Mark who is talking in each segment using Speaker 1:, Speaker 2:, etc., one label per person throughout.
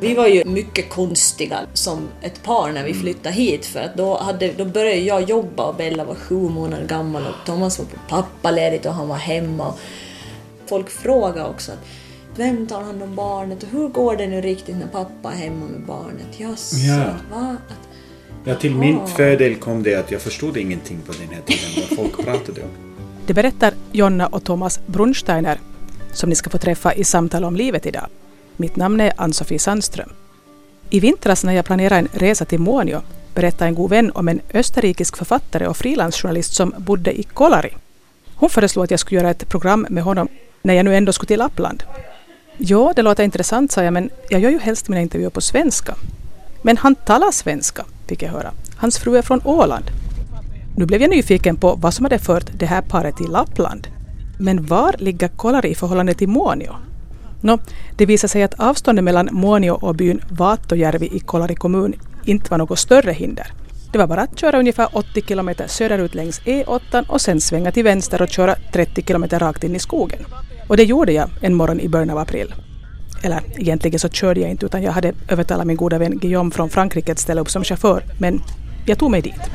Speaker 1: Vi var ju mycket konstiga som ett par när vi flyttade hit för att då, hade, då började jag jobba och Bella var sju månader gammal och Thomas var på pappaledigt och han var hemma. Folk frågade också att vem tar hand om barnet och hur går det nu riktigt när pappa är hemma med barnet? Jaså,
Speaker 2: Ja.
Speaker 1: va? Att,
Speaker 2: Ja, till min fördel kom det att jag förstod ingenting på den här tiden vad folk pratade om.
Speaker 3: Det berättar Jonna och Thomas Brunsteiner som ni ska få träffa i Samtal om livet idag. Mitt namn är Ann-Sofie Sandström. I vintras när jag planerade en resa till Muonio berättade en god vän om en österrikisk författare och frilansjournalist som bodde i Kolari. Hon föreslog att jag skulle göra ett program med honom när jag nu ändå skulle till Lappland. Ja, det låter intressant, sa jag, men jag gör ju helst mina intervjuer på svenska. Men han talar svenska, fick jag höra. Hans fru är från Åland. Nu blev jag nyfiken på vad som hade fört det här paret till Lappland. Men var ligger Kolari i förhållande till Muonio? Nå, det visade sig att avståndet mellan Muonio och byn Vaattojärvi i Kolari kommun inte var något större hinder. Det var bara att köra ungefär 80 kilometer söderut längs E8 och sen svänga till vänster och köra 30 kilometer rakt in i skogen. Och det gjorde jag en morgon i början av april. Eller egentligen så körde jag inte utan jag hade övertalat min goda vän Guillaume från Frankrike att ställa upp som chaufför. Men jag tog mig dit.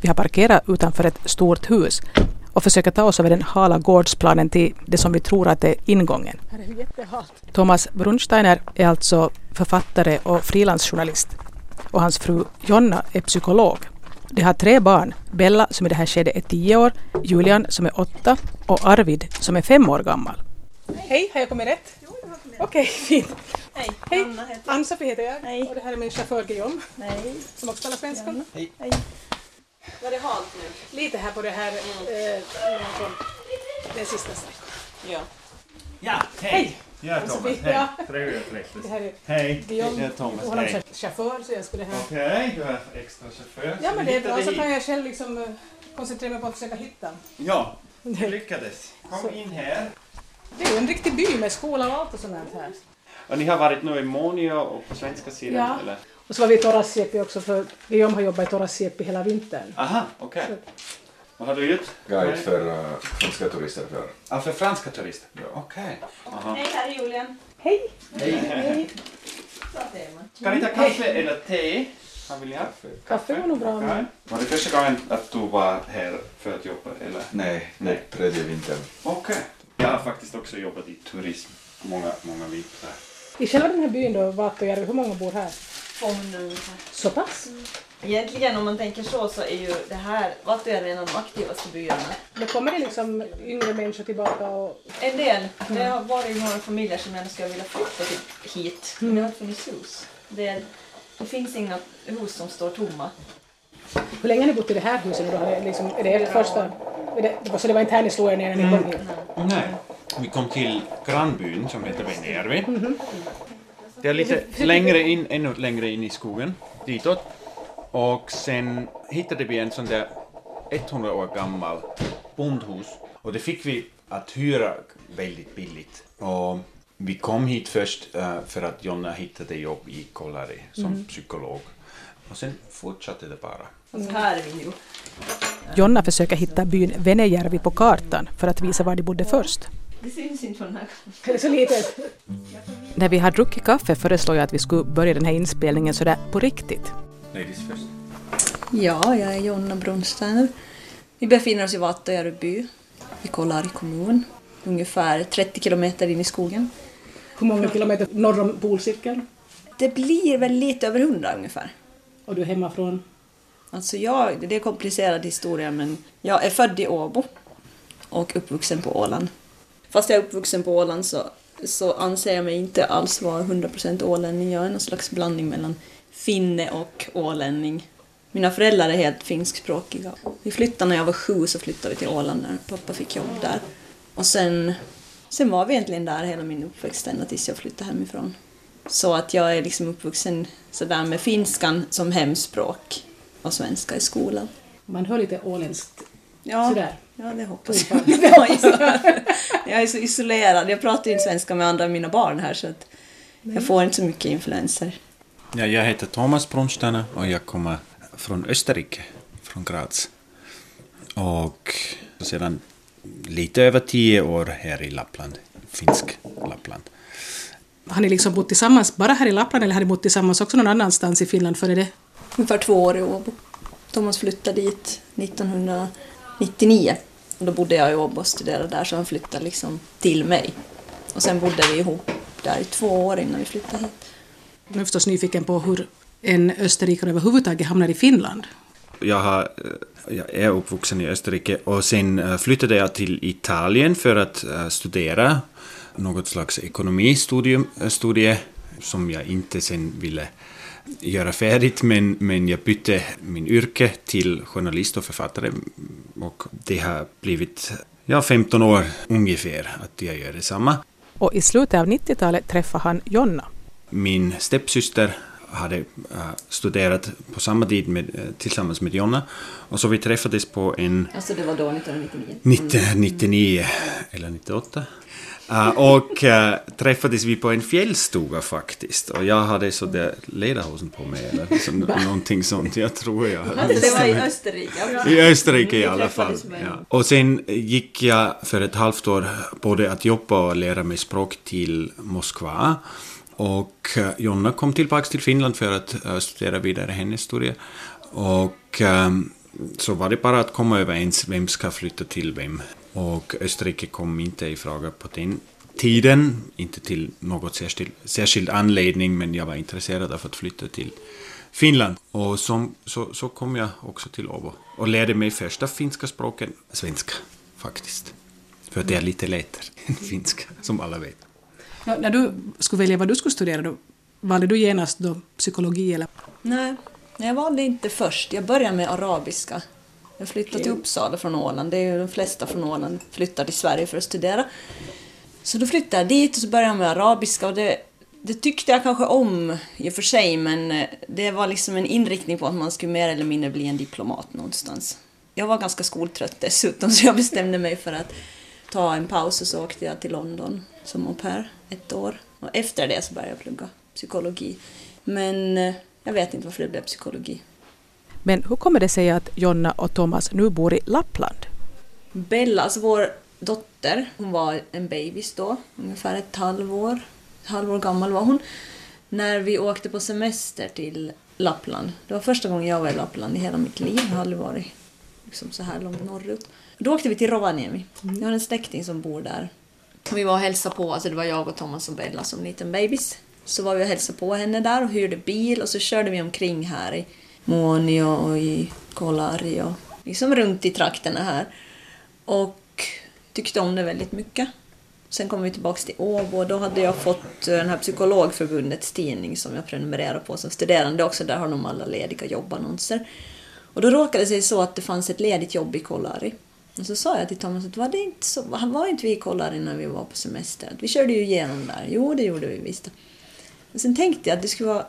Speaker 3: Vi har parkerat utanför ett stort hus och försöker ta oss över den hala gårdsplanen till det som vi tror att är ingången. Thomas Brunsteiner är alltså författare och frilansjournalist och hans fru Jonna är psykolog. De har tre barn, Bella som i det här skedet är tio år, Julian som är åtta och Arvid som är fem år gammal. Hej, har jag kommit rätt? Okej, fint.
Speaker 1: Hej,
Speaker 3: Hej,
Speaker 1: Anna heter jag.
Speaker 3: Ann-Sofie heter jag
Speaker 1: Hej.
Speaker 3: och det här är min chaufför Guillaume
Speaker 1: Nej.
Speaker 3: som också talar svenska.
Speaker 1: Hej. Var det halt nu?
Speaker 3: Lite här på det här eh, från den sista sträckan.
Speaker 1: Ja.
Speaker 2: Ja,
Speaker 3: Hej!
Speaker 2: Ja,
Speaker 3: Thomas.
Speaker 2: Thomas.
Speaker 3: Hej. Ja.
Speaker 2: Trevligt.
Speaker 3: Det här är
Speaker 2: Hej. Det är Thomas. Hej.
Speaker 3: är chaufför så jag skulle ha...
Speaker 2: Okej, du har extra chaufför.
Speaker 3: Ja men det är bra, så kan jag själv liksom eh, koncentrera mig på att försöka hitta.
Speaker 2: Ja, du lyckades. Kom in här.
Speaker 3: Det är ju en riktig by med skola och allt och sånt här.
Speaker 2: Och ni har varit nu i Monio och på svenska sidan?
Speaker 3: Ja.
Speaker 2: Eller?
Speaker 3: Och så var vi i Torasiepi också för Guillaume har jobbat i Torasiepi hela vintern.
Speaker 2: Aha, okej. Vad har du gjort?
Speaker 4: Guide för uh, franska turister för.
Speaker 2: Ja, för franska turister?
Speaker 4: Ja.
Speaker 2: Okej. Aha.
Speaker 1: Hej, här är Julian.
Speaker 3: Hej!
Speaker 2: Hej.
Speaker 1: Man.
Speaker 2: Ska ni ta kaffe eller te? Vad vill ha?
Speaker 3: Kaffe var nog bra. Men-
Speaker 2: Var det första gången att du var här för att jobba? Eller?
Speaker 4: Nej,
Speaker 2: Nej.
Speaker 4: tredje vintern.
Speaker 2: Okej. Jag har faktiskt också jobbat i turism många, många vintrar.
Speaker 3: I själva den här byn då, Vaatojärvi, hur många bor här?
Speaker 1: 200 ungefär.
Speaker 3: Så pass?
Speaker 1: Egentligen om man tänker så så är ju det här Vattujärvi en av de aktivaste byarna.
Speaker 3: Då kommer det liksom yngre människor tillbaka och...
Speaker 1: En del. Det har varit några familjer som ändå skulle vilja flytta till hit. Men det har inte funnits hus. Det, är, det finns inga hus som står tomma.
Speaker 3: Hur länge har ni bott i det här huset nu då? Har ni Liksom, är det ert första... Är det, så det var inte här ni slog er ner när ni kom hit?
Speaker 2: Nej. Vi kom till grannbyn som heter Venjärvi. Det är lite längre in, ännu längre in i skogen, ditåt. Och sen hittade vi en sån där 100 år gammal bondhus. Och det fick vi att hyra väldigt billigt. Och vi kom hit först eh, för att Jonna hittade jobb i Kolari som psykolog. Och sen fortsatte det bara.
Speaker 1: Alltså här är vi ju.
Speaker 3: Jonna försöker hitta byn Venejärvi på kartan för att visa var de bodde först.
Speaker 1: Det syns inte den här.
Speaker 3: Är det så litet? När vi har druckit kaffe föreslår jag att vi skulle börja den här inspelningen sådär på riktigt.
Speaker 2: Ladies first.
Speaker 1: Ja, jag är Jonna Brunsteiner. Vi befinner oss i Vattujärvi by i Kolari kommun. Ungefär 30 kilometer in i skogen.
Speaker 3: Hur många kilometer norr om polcirkeln?
Speaker 1: Det blir väl lite över 100 ungefär.
Speaker 3: Och du är hemma från?
Speaker 1: Alltså jag, det är en komplicerad historia men jag är född i Åbo och uppvuxen på Åland. Fast jag är uppvuxen på Åland så, så anser jag mig inte alls vara 100% ålänning. Jag är någon slags blandning mellan finne och ålänning. Mina föräldrar är helt finskspråkiga. Vi flyttade när jag var sju så flyttade vi till Åland när pappa fick jobb där. Och sen, sen var vi egentligen där hela min uppväxt ända tills jag flyttade hemifrån. Så att jag är liksom uppvuxen sådär med finskan som hemspråk och svenska i skolan.
Speaker 3: Man hör lite åländskt
Speaker 1: Ja,
Speaker 3: sådär.
Speaker 1: ja det hoppas jag. Ja, ja. Jag är så isolerad. Jag pratar ju inte svenska med andra av mina barn här så att jag får inte så mycket influenser.
Speaker 2: Ja, jag heter Thomas Brunsteiner och jag kommer från Österrike, från Graz. Och sedan lite över tio år här i Lappland, finsk Lappland.
Speaker 3: Har ni liksom bott tillsammans bara här i Lappland eller har ni bott tillsammans också någon annanstans i Finland före det?
Speaker 1: Ungefär två år i Åbo. Thomas flyttade dit 1999. Och då bodde jag i Åbo och studerade där så han flyttade liksom till mig. Och sen bodde vi ihop där i två år innan vi flyttade hit.
Speaker 3: Jag är förstås nyfiken på hur en österrikare överhuvudtaget hamnar i Finland.
Speaker 2: Jag, har, eh, jag är uppvuxen i Österrike och sen eh, flyttade jag till Italien för att eh, studera något slags ekonomistudium studie, som jag inte sen ville göra färdigt men, men jag bytte min yrke till journalist och författare och det har blivit ja, 15 år ungefär att jag gör detsamma.
Speaker 3: Och i slutet av 90-talet träffade han Jonna.
Speaker 2: Min stepsyster hade uh, studerat på samma tid med, uh, tillsammans med Jonna. Och så vi träffades på en...
Speaker 1: Alltså det var då 1999?
Speaker 2: 1999 eller 98. Uh, och uh, träffades vi på en fjällstuga faktiskt. Och jag hade så där lederhosen på mig eller så, någonting sånt. Jag tror jag
Speaker 1: det var i Österrike?
Speaker 2: I Österrike i alla fall. Ja. Och sen gick jag för ett halvt år både att jobba och lära mig språk till Moskva. Och uh, Jonna kom tillbaka till Finland för att studera vidare hennes studie. Och um, så var det bara att komma överens vem ska flytta till vem. Och Österrike kom inte i fråga på den tiden, inte till något särskild, särskild anledning, men jag var intresserad av att flytta till Finland. Och som, så, så kom jag också till Åbo och lärde mig första finska språken, svenska faktiskt. För det är lite lättare än finska, som alla vet.
Speaker 3: Ja, när du skulle välja vad du skulle studera, då, valde du genast då psykologi eller?
Speaker 1: Nej, jag valde inte först. Jag började med arabiska. Jag flyttade till Uppsala från Åland. Det är ju de flesta från Åland flyttar till Sverige för att studera. Så då flyttade jag dit och så började jag med arabiska och det, det tyckte jag kanske om i och för sig men det var liksom en inriktning på att man skulle mer eller mindre bli en diplomat någonstans. Jag var ganska skoltrött dessutom så jag bestämde mig för att ta en paus och så åkte jag till London som au pair ett år. Och efter det så började jag plugga psykologi. Men jag vet inte varför det blev psykologi.
Speaker 3: Men hur kommer det sig att Jonna och Thomas nu bor i Lappland?
Speaker 1: Bella, alltså vår dotter, hon var en bebis då, ungefär ett halvår. Ett halvår gammal var hon. När vi åkte på semester till Lappland. Det var första gången jag var i Lappland i hela mitt liv. Jag har aldrig varit liksom så här långt norrut. Då åkte vi till Rovaniemi. Jag har en släkting som bor där. Vi var och hälsade på, alltså det var jag och Thomas och Bella som liten bebis. Så var vi och hälsade på henne där och hyrde bil och så körde vi omkring här i Muonio och i Kolari och liksom runt i trakterna här. Och tyckte om det väldigt mycket. Sen kom vi tillbaka till Åbo och då hade jag fått eh, den här Psykologförbundets tidning som jag prenumererar på som studerande också. Där har de alla lediga jobbannonser. Och då råkade det sig så att det fanns ett ledigt jobb i Kolari. Och så sa jag till Thomas att var, det inte så, var inte vi i Kolari när vi var på semester? Vi körde ju igenom där. Jo, det gjorde vi visst. Men sen tänkte jag att det skulle vara...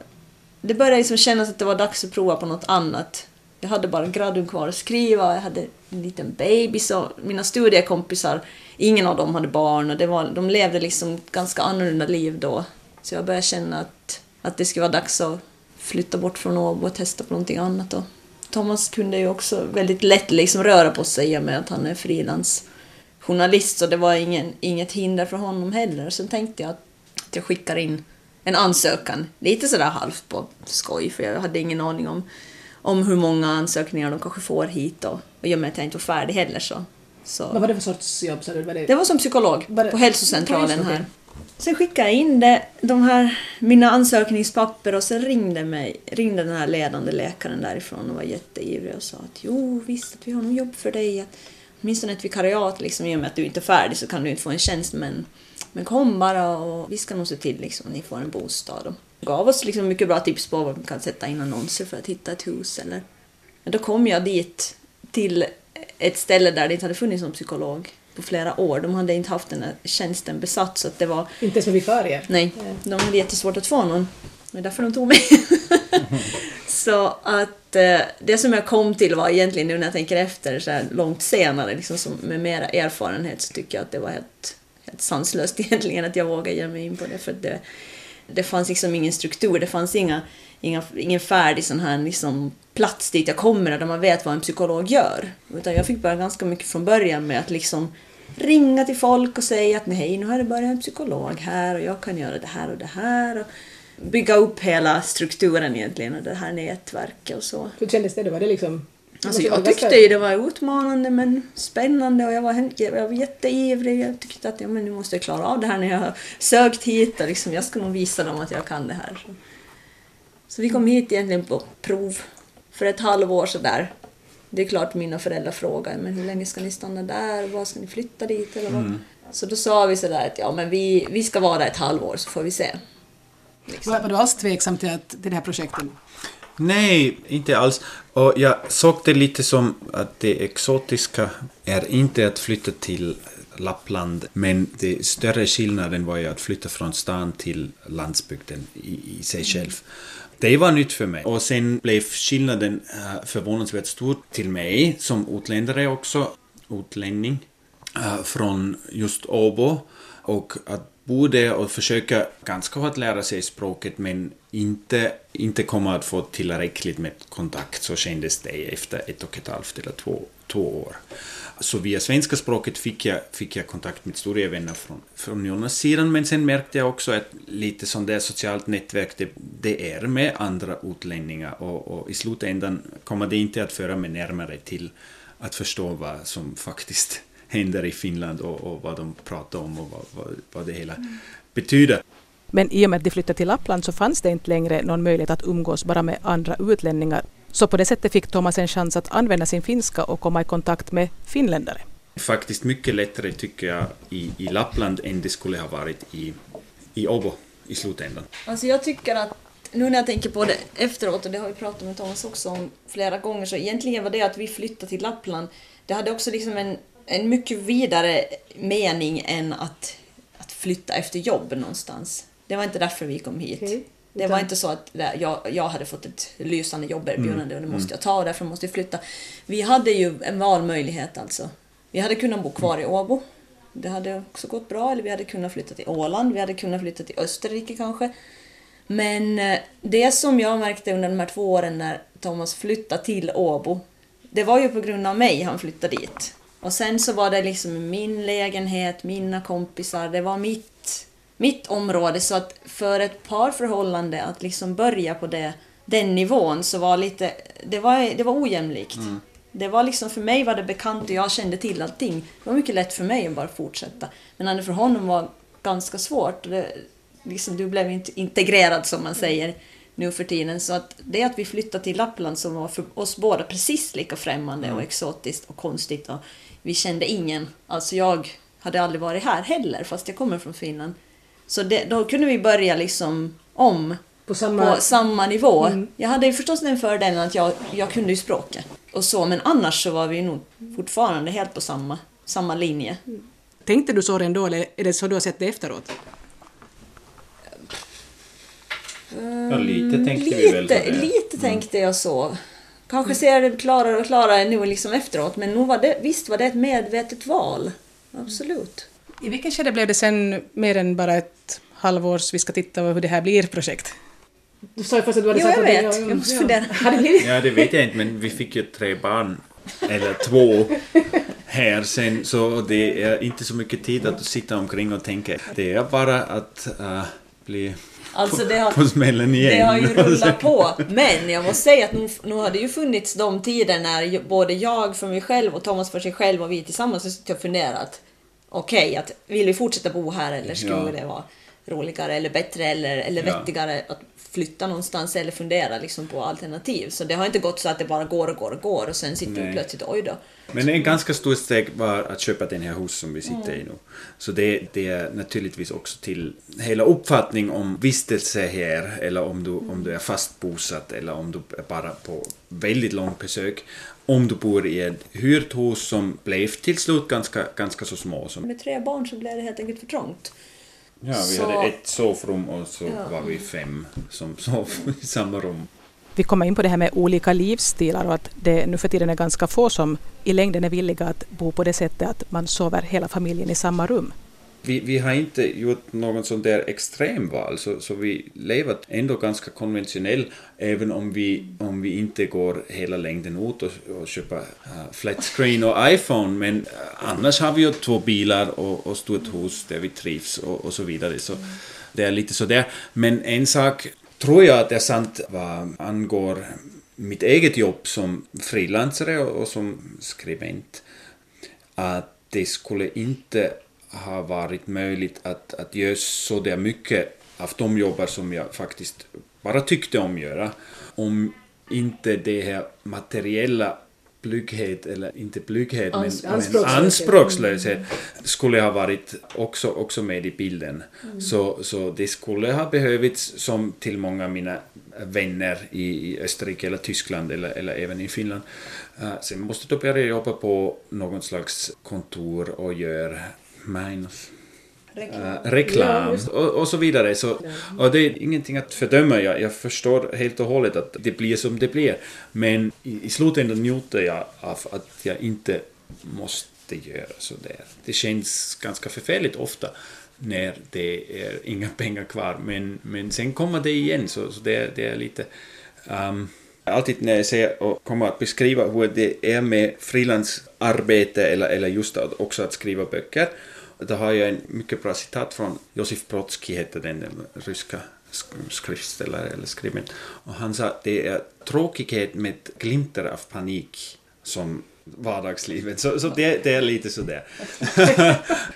Speaker 1: Det började liksom kännas att det var dags att prova på något annat. Jag hade bara graden kvar att skriva, jag hade en liten bebis och mina studiekompisar, ingen av dem hade barn och det var, de levde liksom ganska annorlunda liv då. Så jag började känna att, att det skulle vara dags att flytta bort från Åbo och testa på någonting annat. Och Thomas kunde ju också väldigt lätt liksom röra på sig i och med att han är frilansjournalist så det var ingen, inget hinder för honom heller. Sen tänkte jag att jag skickar in en ansökan, lite sådär halvt på skoj för jag hade ingen aning om, om hur många ansökningar de kanske får hit och, och i och med att jag inte var färdig heller så. så.
Speaker 3: Vad var det för sorts jobb? Så det,
Speaker 1: det var som psykolog
Speaker 3: Var det-
Speaker 1: på hälsocentralen här. Sen skickade jag in det, de här, mina ansökningspapper och sen ringde, mig, ringde den här ledande läkaren därifrån och var jätteivrig och sa att jo visst, att vi har nog jobb för dig. Att, åtminstone ett vikariat liksom, i och med att du inte är färdig så kan du inte få en tjänst men, men kom bara och vi ska nog se till liksom, att ni får en bostad. Och gav oss liksom mycket bra tips på vad man kan sätta in annonser för att hitta ett hus eller... Men då kom jag dit till ett ställe där det inte hade funnits någon psykolog på flera år. De hade inte haft den här tjänsten besatt så att det var
Speaker 3: Inte med vikarier?
Speaker 1: Nej, de hade jättesvårt att få någon. Det är därför de tog mig. så att eh, det som jag kom till var egentligen nu när jag tänker efter så här långt senare, liksom som, med mera erfarenhet, så tycker jag att det var helt, helt sanslöst egentligen att jag vågade ge mig in på det. För det, det fanns liksom ingen struktur, det fanns inga, inga, ingen färdig sån här liksom plats dit jag kommer där man vet vad en psykolog gör. Utan jag fick börja ganska mycket från början med att liksom ringa till folk och säga att nej, nu har det börjat en psykolog här och jag kan göra det här och det här. Och bygga upp hela strukturen egentligen och det här nätverket och så.
Speaker 3: Hur kändes det då? Var det liksom...
Speaker 1: Alltså jag tyckte ju det var utmanande men spännande och jag var, jag var jätteivrig. Jag tyckte att ja, men nu måste jag klara av det här när jag har sökt hit och liksom, jag ska nog visa dem att jag kan det här. Så, så vi kom hit egentligen på prov för ett halvår sådär. Det är klart mina föräldrar frågade men hur länge ska ni stanna där? Vad ska ni flytta dit? Eller vad? Så då sa vi sådär att ja men vi, vi ska vara där ett halvår så får vi se.
Speaker 3: Var, var du alls tveksam till, att, till det här projektet?
Speaker 2: Nej, inte alls. Och jag såg det lite som att det exotiska är inte att flytta till Lappland, men det större skillnaden var ju att flytta från stan till landsbygden i, i sig själv. Det var nytt för mig. Och sen blev skillnaden uh, förvånansvärt stor till mig som utländare också, utlänning, uh, från just Åbo. Och att bo där och försöka ganska hårt lära sig språket men inte, inte komma att få tillräckligt med kontakt så kändes det efter ett och ett halvt eller två, två år. Så via svenska språket fick jag, fick jag kontakt med stora vänner från, från Jonas sidan men sen märkte jag också att lite sånt där socialt nätverk det, det är med andra utlänningar och, och i slutändan kommer det inte att föra mig närmare till att förstå vad som faktiskt händer i Finland och, och vad de pratar om och vad, vad, vad det hela betyder.
Speaker 3: Men i och med att de flyttade till Lappland så fanns det inte längre någon möjlighet att umgås bara med andra utlänningar. Så på det sättet fick Thomas en chans att använda sin finska och komma i kontakt med finländare.
Speaker 2: Faktiskt mycket lättare tycker jag i, i Lappland än det skulle ha varit i, i Åbo i slutändan.
Speaker 1: Alltså jag tycker att nu när jag tänker på det efteråt, och det har vi pratat med Thomas också om flera gånger, så egentligen var det att vi flyttade till Lappland, det hade också liksom en, en mycket vidare mening än att, att flytta efter jobb någonstans. Det var inte därför vi kom hit.
Speaker 3: Okej.
Speaker 1: Det var inte så att jag, jag hade fått ett lysande jobberbjudande och det måste jag ta och därför måste jag flytta. Vi hade ju en valmöjlighet alltså. Vi hade kunnat bo kvar i Åbo. Det hade också gått bra. Eller vi hade kunnat flytta till Åland. Vi hade kunnat flytta till Österrike kanske. Men eh, det som jag märkte under de här två åren när Thomas flyttade till Åbo, det var ju på grund av mig han flyttade dit. Och sen så var det liksom min lägenhet, mina kompisar, det var mitt, mitt område. Så att för ett parförhållande att liksom börja på det, den nivån så var lite, det var, det var ojämlikt. Det var liksom, för mig var det bekant och jag kände till allting. Det var mycket lätt för mig att bara fortsätta. Men för honom var ganska svårt. Det, liksom, du blev inte integrerad som man säger nu för tiden. Så att det att vi flyttade till Lappland som var för oss båda precis lika främmande och exotiskt och konstigt. Och vi kände ingen, alltså jag hade aldrig varit här heller fast jag kommer från Finland. Så det, då kunde vi börja liksom om
Speaker 3: På samma...
Speaker 1: på samma nivå. Jag hade ju förstås den fördelen att jag, jag kunde ju språket. Och så, men annars så var vi nog fortfarande helt på samma, samma linje.
Speaker 3: Tänkte du så redan då eller är det så du har sett det efteråt?
Speaker 2: Ja, lite tänkte vi väl på
Speaker 1: Lite,
Speaker 2: det.
Speaker 1: lite tänkte jag så. Kanske ser det klarare och klarare nu liksom efteråt, men nog var det, visst var det ett medvetet val. Absolut.
Speaker 3: I vilken skede blev det sen mer än bara ett halvårs vi ska titta på hur det här blir projekt? Du sa ju först att du hade
Speaker 1: Jo,
Speaker 3: sagt
Speaker 1: jag
Speaker 3: att det-
Speaker 1: vet.
Speaker 3: ja, ja,
Speaker 1: Jag måste fundera.
Speaker 2: Ja, det vet jag inte, men vi fick ju tre barn, eller två, här sen, så det är inte så mycket tid att sitta omkring och tänka. Det är bara att äh, bli
Speaker 1: Alltså det har,
Speaker 2: på smällen igen.
Speaker 1: det har ju rullat på. Men jag måste säga att nu, nu har det ju funnits de tider när både jag för mig själv och Thomas för sig själv och vi tillsammans har suttit och funderat. Okej, att vill vi fortsätta bo här eller skulle
Speaker 2: Ja.
Speaker 1: det vara roligare eller bättre eller, eller
Speaker 2: Ja.
Speaker 1: vettigare att flytta någonstans eller fundera liksom på alternativ. Så det har inte gått så att det bara går och går och går och sen sitter vi
Speaker 2: Nej.
Speaker 1: plötsligt oj då.
Speaker 2: Men en ganska stor steg var att köpa den här hus som vi sitter i nu. Så det, det är naturligtvis också till hela uppfattning om vistelse här eller om du, om du är fast bosatt eller om du är bara på väldigt långt besök. Om du bor i ett hyrt hus som blev till slut ganska, ganska så små. Som,
Speaker 1: Med tre barn så blev det helt enkelt för trångt.
Speaker 2: ja, vi
Speaker 1: Så-
Speaker 2: hade ett sovrum och så
Speaker 1: Ja.
Speaker 2: var vi fem som sov i samma rum.
Speaker 3: Vi kommer in på det här med olika livsstilar och att det nu för tiden är ganska få som i längden är villiga att bo på det sättet att man sover hela familjen i samma rum.
Speaker 2: Vi, vi har inte gjort någon sån där extremval, så, så vi lever ändå ganska konventionellt, även om vi, om vi inte går hela längden ut och, och köper uh, flat screen och iPhone, men uh, annars har vi ju två bilar och, och stort hus där vi trivs och, och så vidare. Så det är lite sådär. Men en sak tror jag att är sant vad angår mitt eget jobb som frilansare och, och som skribent, att det skulle inte ha varit möjligt att, att göra så där mycket av de jobbar som jag faktiskt bara tyckte om att göra, om inte det här materiella blyghet, eller inte blyghet, men,
Speaker 3: Ans-
Speaker 2: men
Speaker 3: anspråkslöshet.
Speaker 2: anspråkslöshet skulle ha varit också, också med i bilden.
Speaker 3: Mm.
Speaker 2: Så, så det skulle ha behövts, som till många av mina vänner i, i Österrike eller Tyskland eller, eller även i Finland. Uh, sen måste du börja jobba på någon slags kontor och göra minus.
Speaker 1: Reklam.
Speaker 2: Uh, reklam och, och så vidare. Så, och det är ingenting att fördöma. Jag, jag förstår helt och hållet att det blir som det blir. Men i, i slutändan njuter jag av att jag inte måste göra så där. Det känns ganska förfärligt ofta när det är inga pengar kvar. Men, men sen kommer det igen, så, så det, är- det är lite... Um, alltid när jag säger och kommer att beskriva hur det är med frilansarbete eller, eller just att, också att skriva böcker, då har jag en mycket bra citat från Josif Brodsky, heter den, den ryska skriftställare eller skriven. Och han sa att det är tråkighet med glimtar av panik som vardagslivet. Så, så det, det är lite sådär.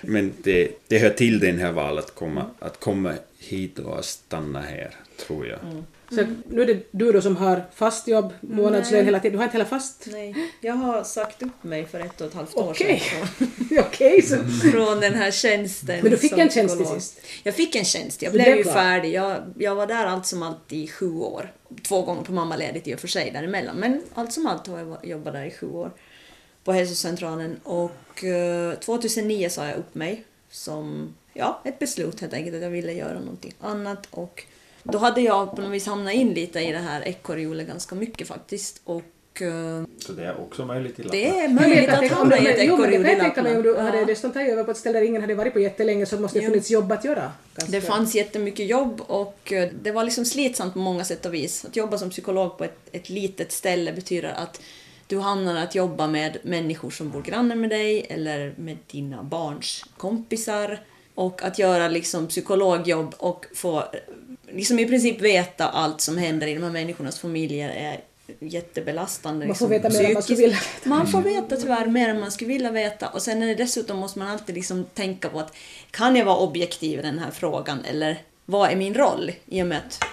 Speaker 2: Men det, det hör till den här valet att komma, att komma hit och stanna här, tror jag. Mm.
Speaker 3: Så nu är det du då som har fast jobb, månadslön hela tiden. Du har inte heller fast?
Speaker 1: Nej, jag har sagt upp mig för ett och ett halvt år
Speaker 3: Okej.
Speaker 1: sedan.
Speaker 3: Okej, så...
Speaker 1: Från, från den här tjänsten.
Speaker 3: Men du fick en tjänst till sist?
Speaker 1: Jag fick en tjänst. Jag blev ju färdig. Jag, jag var där allt som allt i sju år. Två gånger på mammaledigt i och för sig däremellan. Men allt som allt har jag jobbat där i sju år. På hälsocentralen. Och eh, 2009 sa jag upp mig. Som ja, ett beslut helt enkelt att jag ville göra någonting annat. Och då hade jag på något vis hamnat in lite i det här ekorrhjulet ganska mycket faktiskt. Och eh,
Speaker 2: Så det är också möjligt i
Speaker 1: det är möjligt att hamna i ett ekorrhjul i
Speaker 3: jag tänka mig om du
Speaker 1: Lappland.
Speaker 3: hade dessutom tagit över på ett ställe där ingen hade varit på jättelänge så måste det
Speaker 1: Jo.
Speaker 3: funnits jobb att göra. ganska-
Speaker 1: Det fanns jättemycket jobb och eh, det var liksom slitsamt på många sätt och vis. Att jobba som psykolog på ett, ett litet ställe betyder att du hamnar att jobba med människor som bor granne med dig eller med dina barns kompisar. Och att göra liksom psykologjobb och få liksom i princip veta allt som händer i de här människornas familjer är jättebelastande.
Speaker 3: Man får
Speaker 1: liksom,
Speaker 3: veta mer än man skulle vilja
Speaker 1: Man får veta tyvärr mer än man skulle vilja veta. Och sen är det dessutom måste man alltid liksom tänka på att kan jag vara objektiv i den här frågan eller vad är min roll? I och med att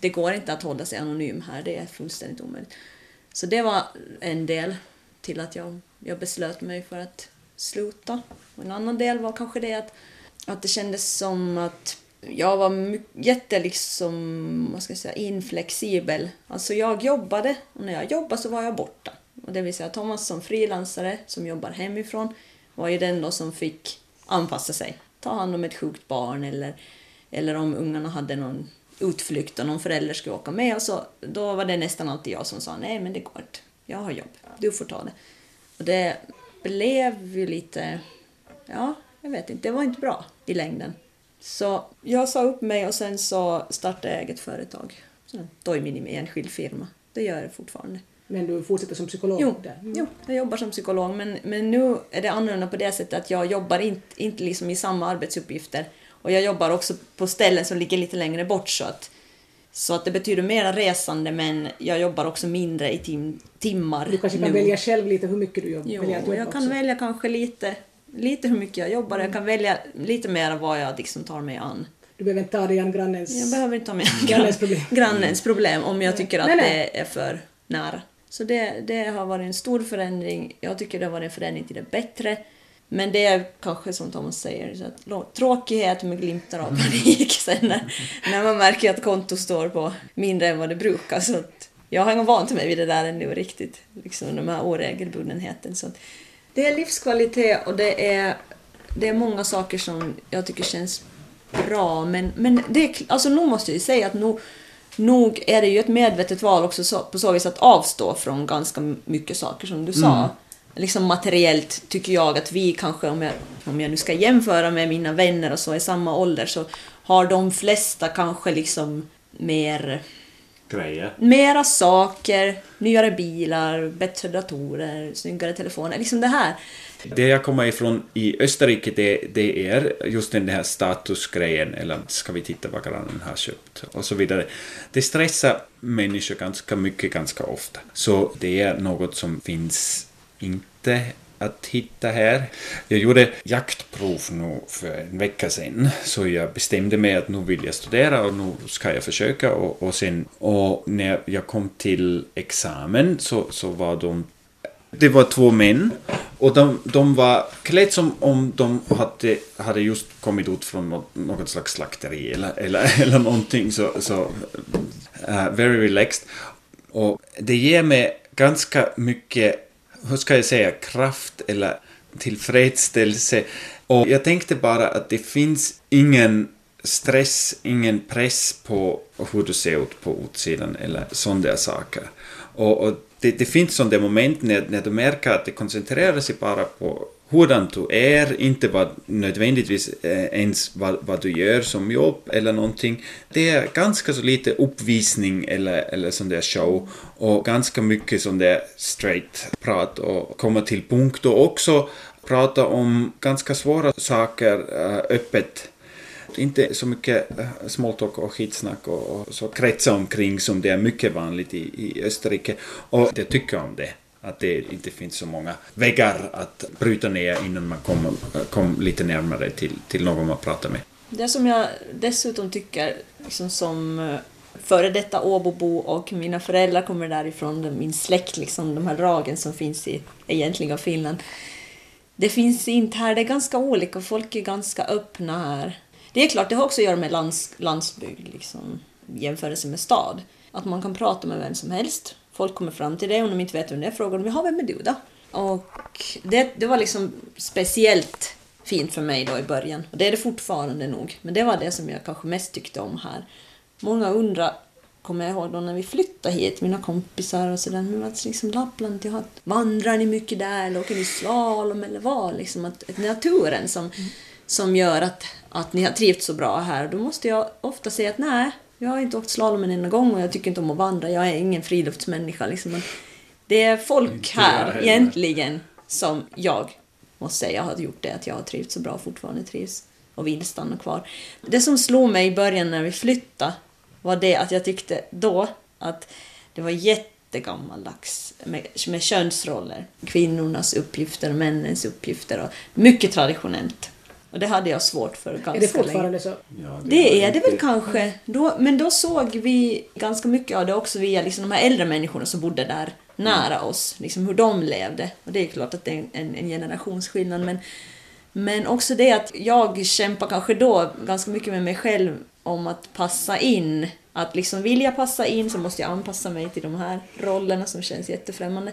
Speaker 1: det går inte att hålla sig anonym här, det är fullständigt omöjligt. Så det var en del till att jag, jag beslöt mig för att sluta. Och en annan del var kanske det att, att det kändes som att jag var jätte liksom, vad ska jag säga, inflexibel. Alltså jag jobbade och när jag jobbade så var jag borta. Och det vill säga Thomas som frilansare som jobbar hemifrån var ju den då som fick anpassa sig. Ta hand om ett sjukt barn eller, eller om ungarna hade någon utflykt och någon förälder skulle åka med och så, då var det nästan alltid jag som sa nej men det går inte. Jag har jobb, du får ta det. Och det blev ju lite, ja, jag vet inte, det var inte bra i längden. Så jag sa upp mig och sen så startade jag eget företag. Så Toimini med enskild firma. Det gör jag fortfarande.
Speaker 3: Men du fortsätter som psykolog
Speaker 1: Jo,
Speaker 3: där? Mm.
Speaker 1: jo, jag jobbar som psykolog men, men nu är det annorlunda på det sättet att jag jobbar inte, inte liksom i samma arbetsuppgifter. Och jag jobbar också på ställen som ligger lite längre bort så att, så att det betyder mera resande men jag jobbar också mindre i tim, timmar
Speaker 3: Du kanske kan
Speaker 1: nu.
Speaker 3: välja själv lite hur mycket du jobb,
Speaker 1: Jo, jag kan
Speaker 3: också.
Speaker 1: välja kanske lite, lite hur mycket jag jobbar. Jag kan välja lite mer vad jag liksom tar mig an.
Speaker 3: Du behöver inte ta dig an grannens...
Speaker 1: Jag behöver inte ta med
Speaker 3: Grannens problem.
Speaker 1: grannens problem om jag tycker att
Speaker 3: Nej, nej.
Speaker 1: det är för nära. Så det, det har varit en stor förändring. Jag tycker det har varit en förändring till det bättre. Men det är kanske som Thomas säger, så att, tråkighet med glimtar av panik sen när, när man märker att kontot står på mindre än vad det brukar. Så att jag har nog vant mig vid det där ännu riktigt, liksom de här oregelbundenheten. Så att det är livskvalitet och det är, det är många saker som jag tycker känns bra. Men, men det är, alltså nog måste jag ju säga att nog, nog är det ju ett medvetet val också så, på så vis att avstå från ganska mycket saker som du sa. liksom materiellt tycker jag att vi kanske, om jag, om jag nu ska jämföra med mina vänner och så i samma ålder, så har de flesta kanske liksom mer
Speaker 5: Grejer.
Speaker 1: Mera saker, nyare bilar, bättre datorer, snyggare telefoner. Liksom det här.
Speaker 2: Det jag kommer ifrån i Österrike det, det är just den här statusgrejen, eller ska vi titta vad grannen har köpt och så vidare. Det stressar människor ganska mycket ganska ofta. Så det är något som finns inte att hitta här. Jag gjorde jaktprov nu för en vecka sedan, så jag bestämde mig att nu vill jag studera och nu ska jag försöka och, och sen och när jag kom till examen så, så var de det var två män och de, de var klädda som om de hade, hade just kommit ut från något, något slags slakteri eller, eller, eller någonting så, så uh, very relaxed. Och det ger mig ganska mycket, hur ska jag säga, kraft eller tillfredsställelse. Och jag tänkte bara att det finns ingen stress, ingen press på hur du ser ut på utsidan eller sådana där saker. Och, och det, det finns sådana moment när, när du märker att det koncentrerar sig bara på hurdant du är, inte vad, nödvändigtvis eh, ens vad, vad du gör som jobb eller någonting. Det är ganska så lite uppvisning eller, eller sån där show och ganska mycket sån där straight prat och komma till punkt och också prata om ganska svåra saker eh, öppet inte så mycket eh, smalltalk och skitsnack och, och så kretsa omkring som det är mycket vanligt i, i Österrike. Och jag tycker om det. Att det inte finns så många väggar att bryta ner innan man kommer kom lite närmare till, till någon man pratar med.
Speaker 1: Det som jag dessutom tycker, liksom som eh, före detta Åbobo och mina föräldrar kommer därifrån, min släkt, liksom, de här dragen som finns i egentliga Finland. Det finns inte här, det är ganska olika, folk är ganska öppna här. Det är klart, det har också att göra med lands, landsbygd, liksom, jämförelse med stad. Att man kan prata med vem som helst. Folk kommer fram till dig om de inte vet vem det är, frågar de ”Jaha, vem är du då?” Och det, det var liksom speciellt fint för mig då i början. Och det är det fortfarande nog. Men det var det som jag kanske mest tyckte om här. Många undrar, kommer jag ihåg då när vi flyttade hit, mina kompisar och sådär, men att liksom Lappland, jag vandrar ni mycket där eller åker ni slalom eller vad? Liksom att, att naturen som, som gör att, att ni har trivts så bra här. Då måste jag ofta säga att nej, jag har inte åkt slalom en enda gång och jag tycker inte om att vandra. Jag är ingen friluftsmänniska. Liksom. Det är folk här egentligen som jag måste säga har gjort det, att jag har trivts så bra och fortfarande trivs och vill stanna kvar. Det som slog mig i början när vi flyttade var det att jag tyckte då att det var jättegammaldags med, med könsroller. Kvinnornas uppgifter och männens uppgifter. Och mycket traditionellt. Och det hade jag svårt för ganska
Speaker 6: Är det fortfarande
Speaker 1: länge.
Speaker 6: så?
Speaker 5: Ja,
Speaker 1: Det är det väl kanske. Då, men då såg vi ganska mycket av det också via liksom de här äldre människorna som bodde där nära oss. Liksom hur de levde. Och det är klart att det är en, en generationsskillnad. Men, men också det att jag kämpar kanske då ganska mycket med mig själv om att passa in. Att liksom vilja passa in så måste jag anpassa mig till de här rollerna som känns jättefrämmande.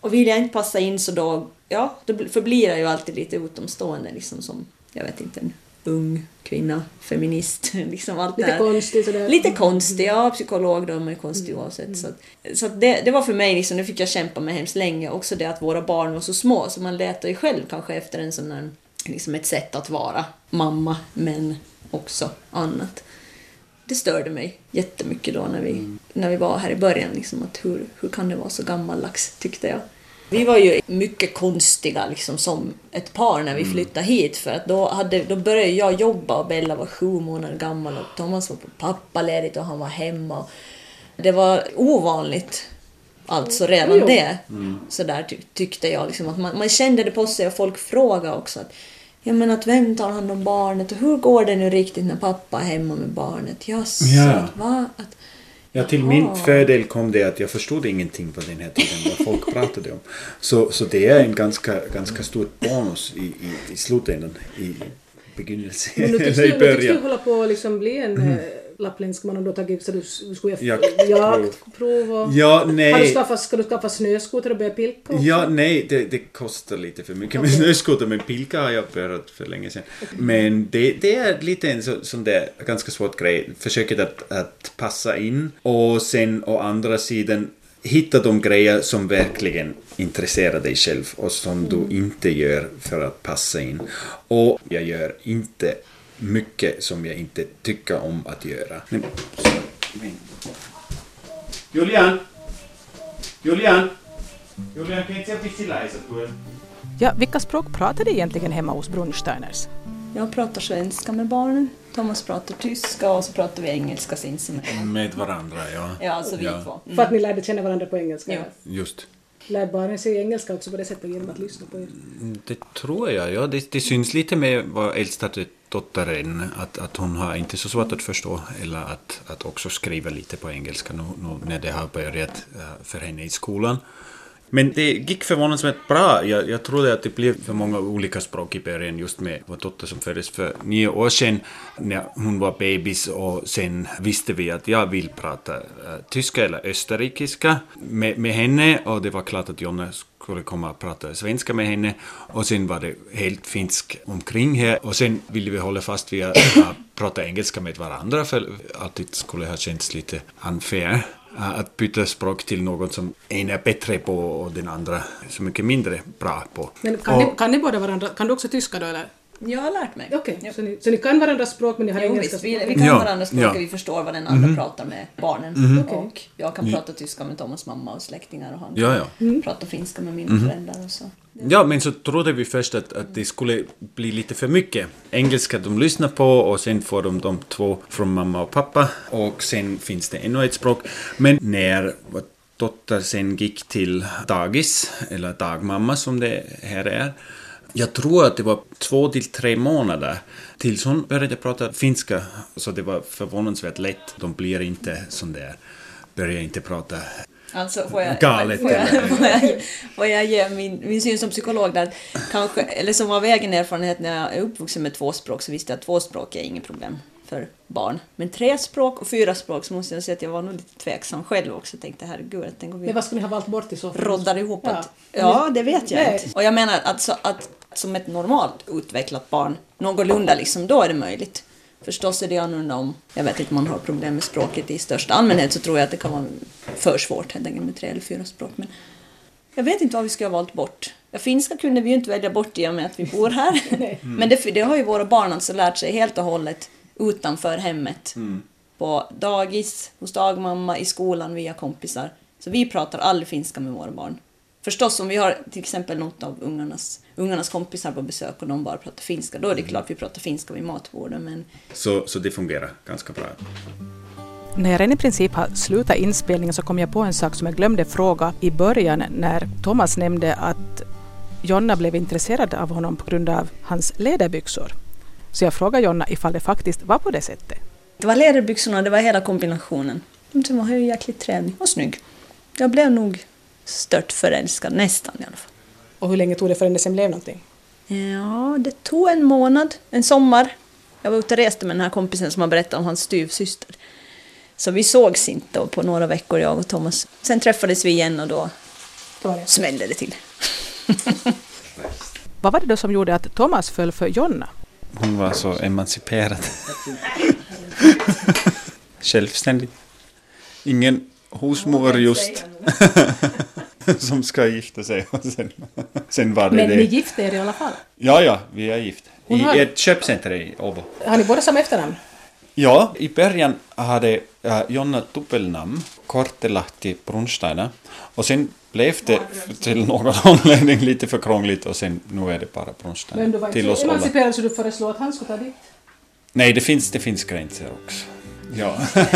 Speaker 1: Och vill jag inte passa in så då, ja, då förblir jag ju alltid lite utomstående liksom som, jag vet inte, en ung kvinna, feminist, liksom allt
Speaker 6: Lite
Speaker 1: här.
Speaker 6: konstigt sådär.
Speaker 1: Lite konstig, ja, psykolog då, men konstig
Speaker 6: Mm.
Speaker 1: oavsett. Så, att, så att det, det var för mig, liksom, det fick jag kämpa med hemskt länge. Också det att våra barn var så små, så man letar ju själv kanske efter en sån här, liksom ett sätt att vara mamma, men också annat. Det störde mig jättemycket då när vi,
Speaker 6: Mm.
Speaker 1: när vi var här i början, liksom, att hur, hur kan det vara så gammaldags, tyckte jag. Vi var ju mycket konstiga liksom, som ett par när vi
Speaker 6: Mm.
Speaker 1: flyttade hit för att då, hade, då började jag jobba och Bella var sju månader gammal och Thomas var på pappaledigt och han var hemma. Det var ovanligt, alltså redan
Speaker 6: Jo.
Speaker 1: det. Så där ty tyckte jag liksom, att man, man kände det på sig och folk frågade också att Ja men att vem tar hand om barnet och hur går det nu riktigt när pappa är hemma med barnet? Jaså,
Speaker 2: Ja.
Speaker 1: va? Att,
Speaker 2: Ja, till min
Speaker 1: Jaha.
Speaker 2: fördel kom det att jag förstod ingenting på den här tiden vad folk pratade om. Så, så det är en ganska, ganska stor bonus i, i, i slutändan, i begynnelsen,
Speaker 6: Men nu tycks
Speaker 2: eller
Speaker 6: du,
Speaker 2: i
Speaker 6: du
Speaker 2: början.
Speaker 6: hålla på att liksom bli en mm. Lappländsk man och då tagit så du, skulle
Speaker 2: Jaktprov.
Speaker 6: jaktprov och...
Speaker 2: Ja,
Speaker 6: Har du
Speaker 2: nej.
Speaker 6: skaffat, ska du skaffa snöskoter och börja pilka också?
Speaker 2: Ja, nej, det, det kostar lite för mycket med snöskoter, men pilka har jag börjat för länge sedan. Men det, det är lite en så, sån där ganska svårt grej, försöket att, att passa in. Och sen å andra sidan, hitta de grejer som verkligen intresserar dig själv och som du inte gör för att passa in. Och jag gör inte mycket som jag inte tycker om att göra. Men. Julian! Julian! Julian, kan inte säga stilla
Speaker 3: Ja, vilka språk pratar de egentligen hemma hos Brunsteiners?
Speaker 1: Jag pratar svenska med barnen. Thomas pratar tyska och så pratar vi engelska sinsemellan.
Speaker 2: Med varandra, ja.
Speaker 1: Ja, alltså vi
Speaker 2: Ja.
Speaker 1: två.
Speaker 3: För att ni lärde känna varandra på engelska?
Speaker 1: Ja.
Speaker 2: Just.
Speaker 3: Lär barnen sig engelska också på det sättet genom att lyssna på er?
Speaker 2: Det tror jag, ja. Det, det syns lite med vad äldsta dottern, att, att hon har inte så svårt att förstå eller att, att också skriva lite på engelska nu, nu när det har börjat eh, för henne i skolan. Men det gick förvånansvärt bra. Jag, jag trodde att det blev för många olika språk i början just med vår dotter som föddes för nio år sedan när hon var bebis och sen visste vi att jag vill prata eh, tyska eller österrikiska med, med henne och det var klart att Jonna skulle komma och prata svenska med henne och sen var det helt finsk omkring här och sen ville vi hålla fast vid att att prata engelska med varandra för alltid skulle ha känts lite unfair eh, att byta språk till något som en är bättre på och den andra så mycket mindre bra på.
Speaker 3: Men kan,
Speaker 2: Och-
Speaker 3: ni, kan ni båda varandra? Kan du också tyska då eller?
Speaker 1: Jag har lärt mig.
Speaker 3: Okej,
Speaker 1: Ja.
Speaker 3: så, ni, så ni kan varandras språk men ni har
Speaker 1: Jo,
Speaker 3: engelska
Speaker 1: visst, vi, vi kan
Speaker 2: Ja,
Speaker 1: varandras språk
Speaker 2: ja.
Speaker 1: och vi förstår vad den andra pratar med barnen.
Speaker 3: Okej.
Speaker 1: Och jag kan prata tyska med Thomas mamma och släktingar och han
Speaker 2: Ja, ja.
Speaker 1: kan prata finska med mina föräldrar och så.
Speaker 2: Ja, men så trodde vi först att, att det skulle bli lite för mycket. Engelska de lyssnar på och sen får de de två från mamma och pappa och sen finns det ännu ett språk. Men när vår dotter sen gick till dagis, eller dagmamma som det här är, jag tror att det var två till tre månader tills hon började prata finska. Så det var förvånansvärt lätt. De blir inte sån där, börjar inte prata
Speaker 1: Alltså får jag,
Speaker 2: Galet,
Speaker 1: får jag, får jag, får jag ge min, min syn som psykolog där, kanske, eller som av egen erfarenhet när jag är uppvuxen med två språk så visste jag att två språk är inget problem för barn. Men tre språk och fyra språk så måste jag säga att jag var nog lite tveksam själv också. Jag tänkte herregud, tänk om vi
Speaker 3: Men vad skulle ni ha valt bort i så fall?
Speaker 1: roddar ihop
Speaker 3: Ja.
Speaker 1: att... Ja, det vet jag
Speaker 3: Nej.
Speaker 1: inte. Och jag menar att, som ett normalt utvecklat barn, någorlunda liksom, då är det möjligt. Förstås är det annorlunda om, jag vet inte, man har problem med språket i största allmänhet så tror jag att det kan vara för svårt helt enkelt med tre eller fyra språk. Men jag vet inte vad vi skulle ha valt bort. Ja, finska kunde vi ju inte välja bort i och med att vi bor här. Men det, det har ju våra barn alltså lärt sig helt och hållet utanför hemmet. På dagis, hos dagmamma, i skolan, via kompisar. Så vi pratar aldrig finska med våra barn. Förstås om vi har till exempel något av ungarnas, ungarnas kompisar på besök och de bara pratar finska, då är det klart vi pratar finska vid matbordet. Men
Speaker 2: Så, så det fungerar ganska bra.
Speaker 3: När jag redan i princip har slutat inspelningen så kom jag på en sak som jag glömde fråga i början när Thomas nämnde att Jonna blev intresserad av honom på grund av hans läderbyxor. Så jag frågade Jonna ifall det faktiskt var på det sättet.
Speaker 1: det var läderbyxorna, det var hela kombinationen. Sen var ju jäkligt trevlig och snygg. Jag blev nog stört förälskad, nästan i alla fall.
Speaker 3: Och hur länge tog det förrän det sen blev någonting?
Speaker 1: Ja, det tog en månad, en sommar. Jag var ute och reste med den här kompisen som har berättat om hans styvsyster. Så vi sågs inte på några veckor, jag och Thomas. Sen träffades vi igen och då
Speaker 3: Det
Speaker 1: smällde det till.
Speaker 3: Vad var det då som gjorde att Thomas föll för Jonna?
Speaker 2: Hon var så emanciperad. Självständig. Ingen husmor just som ska gifta sig. Och sen, sen var det
Speaker 3: Men ni
Speaker 2: det.
Speaker 3: gifte er i alla fall?
Speaker 2: Ja, ja, vi är gift.
Speaker 3: Hon
Speaker 2: I
Speaker 3: har-
Speaker 2: ett köpcenter i Åbo.
Speaker 3: Har ni båda samma efternamn?
Speaker 2: Ja, i början hade äh, Jonna dubbelnamn, Kortelahti Brunsteiner. Och sen blev det till någon anledning lite för krångligt och sen nu är det bara Brunsteiner.
Speaker 3: Men du var inte så emanciperad så du föreslår att han skulle ta dit?
Speaker 2: Nej, det finns, det finns gränser också. Ja,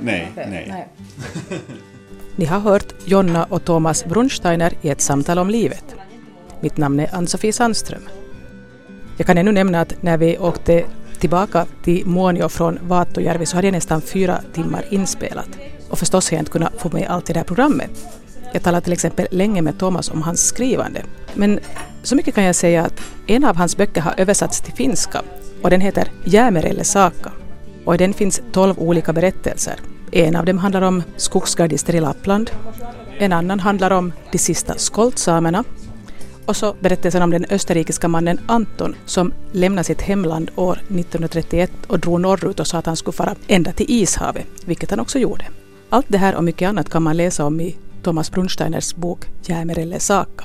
Speaker 2: nej, nej.
Speaker 3: Ni har hört Jonna och Thomas Brunsteiner i ett samtal om livet. Mitt namn är Ann-Sofie Sandström. Jag kan ännu nämna att när vi åkte tillbaka till Muonio från Vaatojärvi så hade jag nästan fyra timmar inspelat. Och förstås har jag inte kunnat få med allt i det här programmet. Jag talade till exempel länge med Thomas om hans skrivande. Men så mycket kan jag säga att en av hans böcker har översatts till finska och den heter Jämerelle Saka. Och i den finns tolv olika berättelser. En av dem handlar om skogsgardister i Lappland. En annan handlar om de sista skoltsamerna. Och så berättelsen om den österrikiska mannen Anton som lämnade sitt hemland år 1931 och drog norrut och sa att han skulle fara ända till Ishavet, vilket han också gjorde. Allt det här och mycket annat kan man läsa om i Thomas Brunsteiners bok Jämerelle Saka.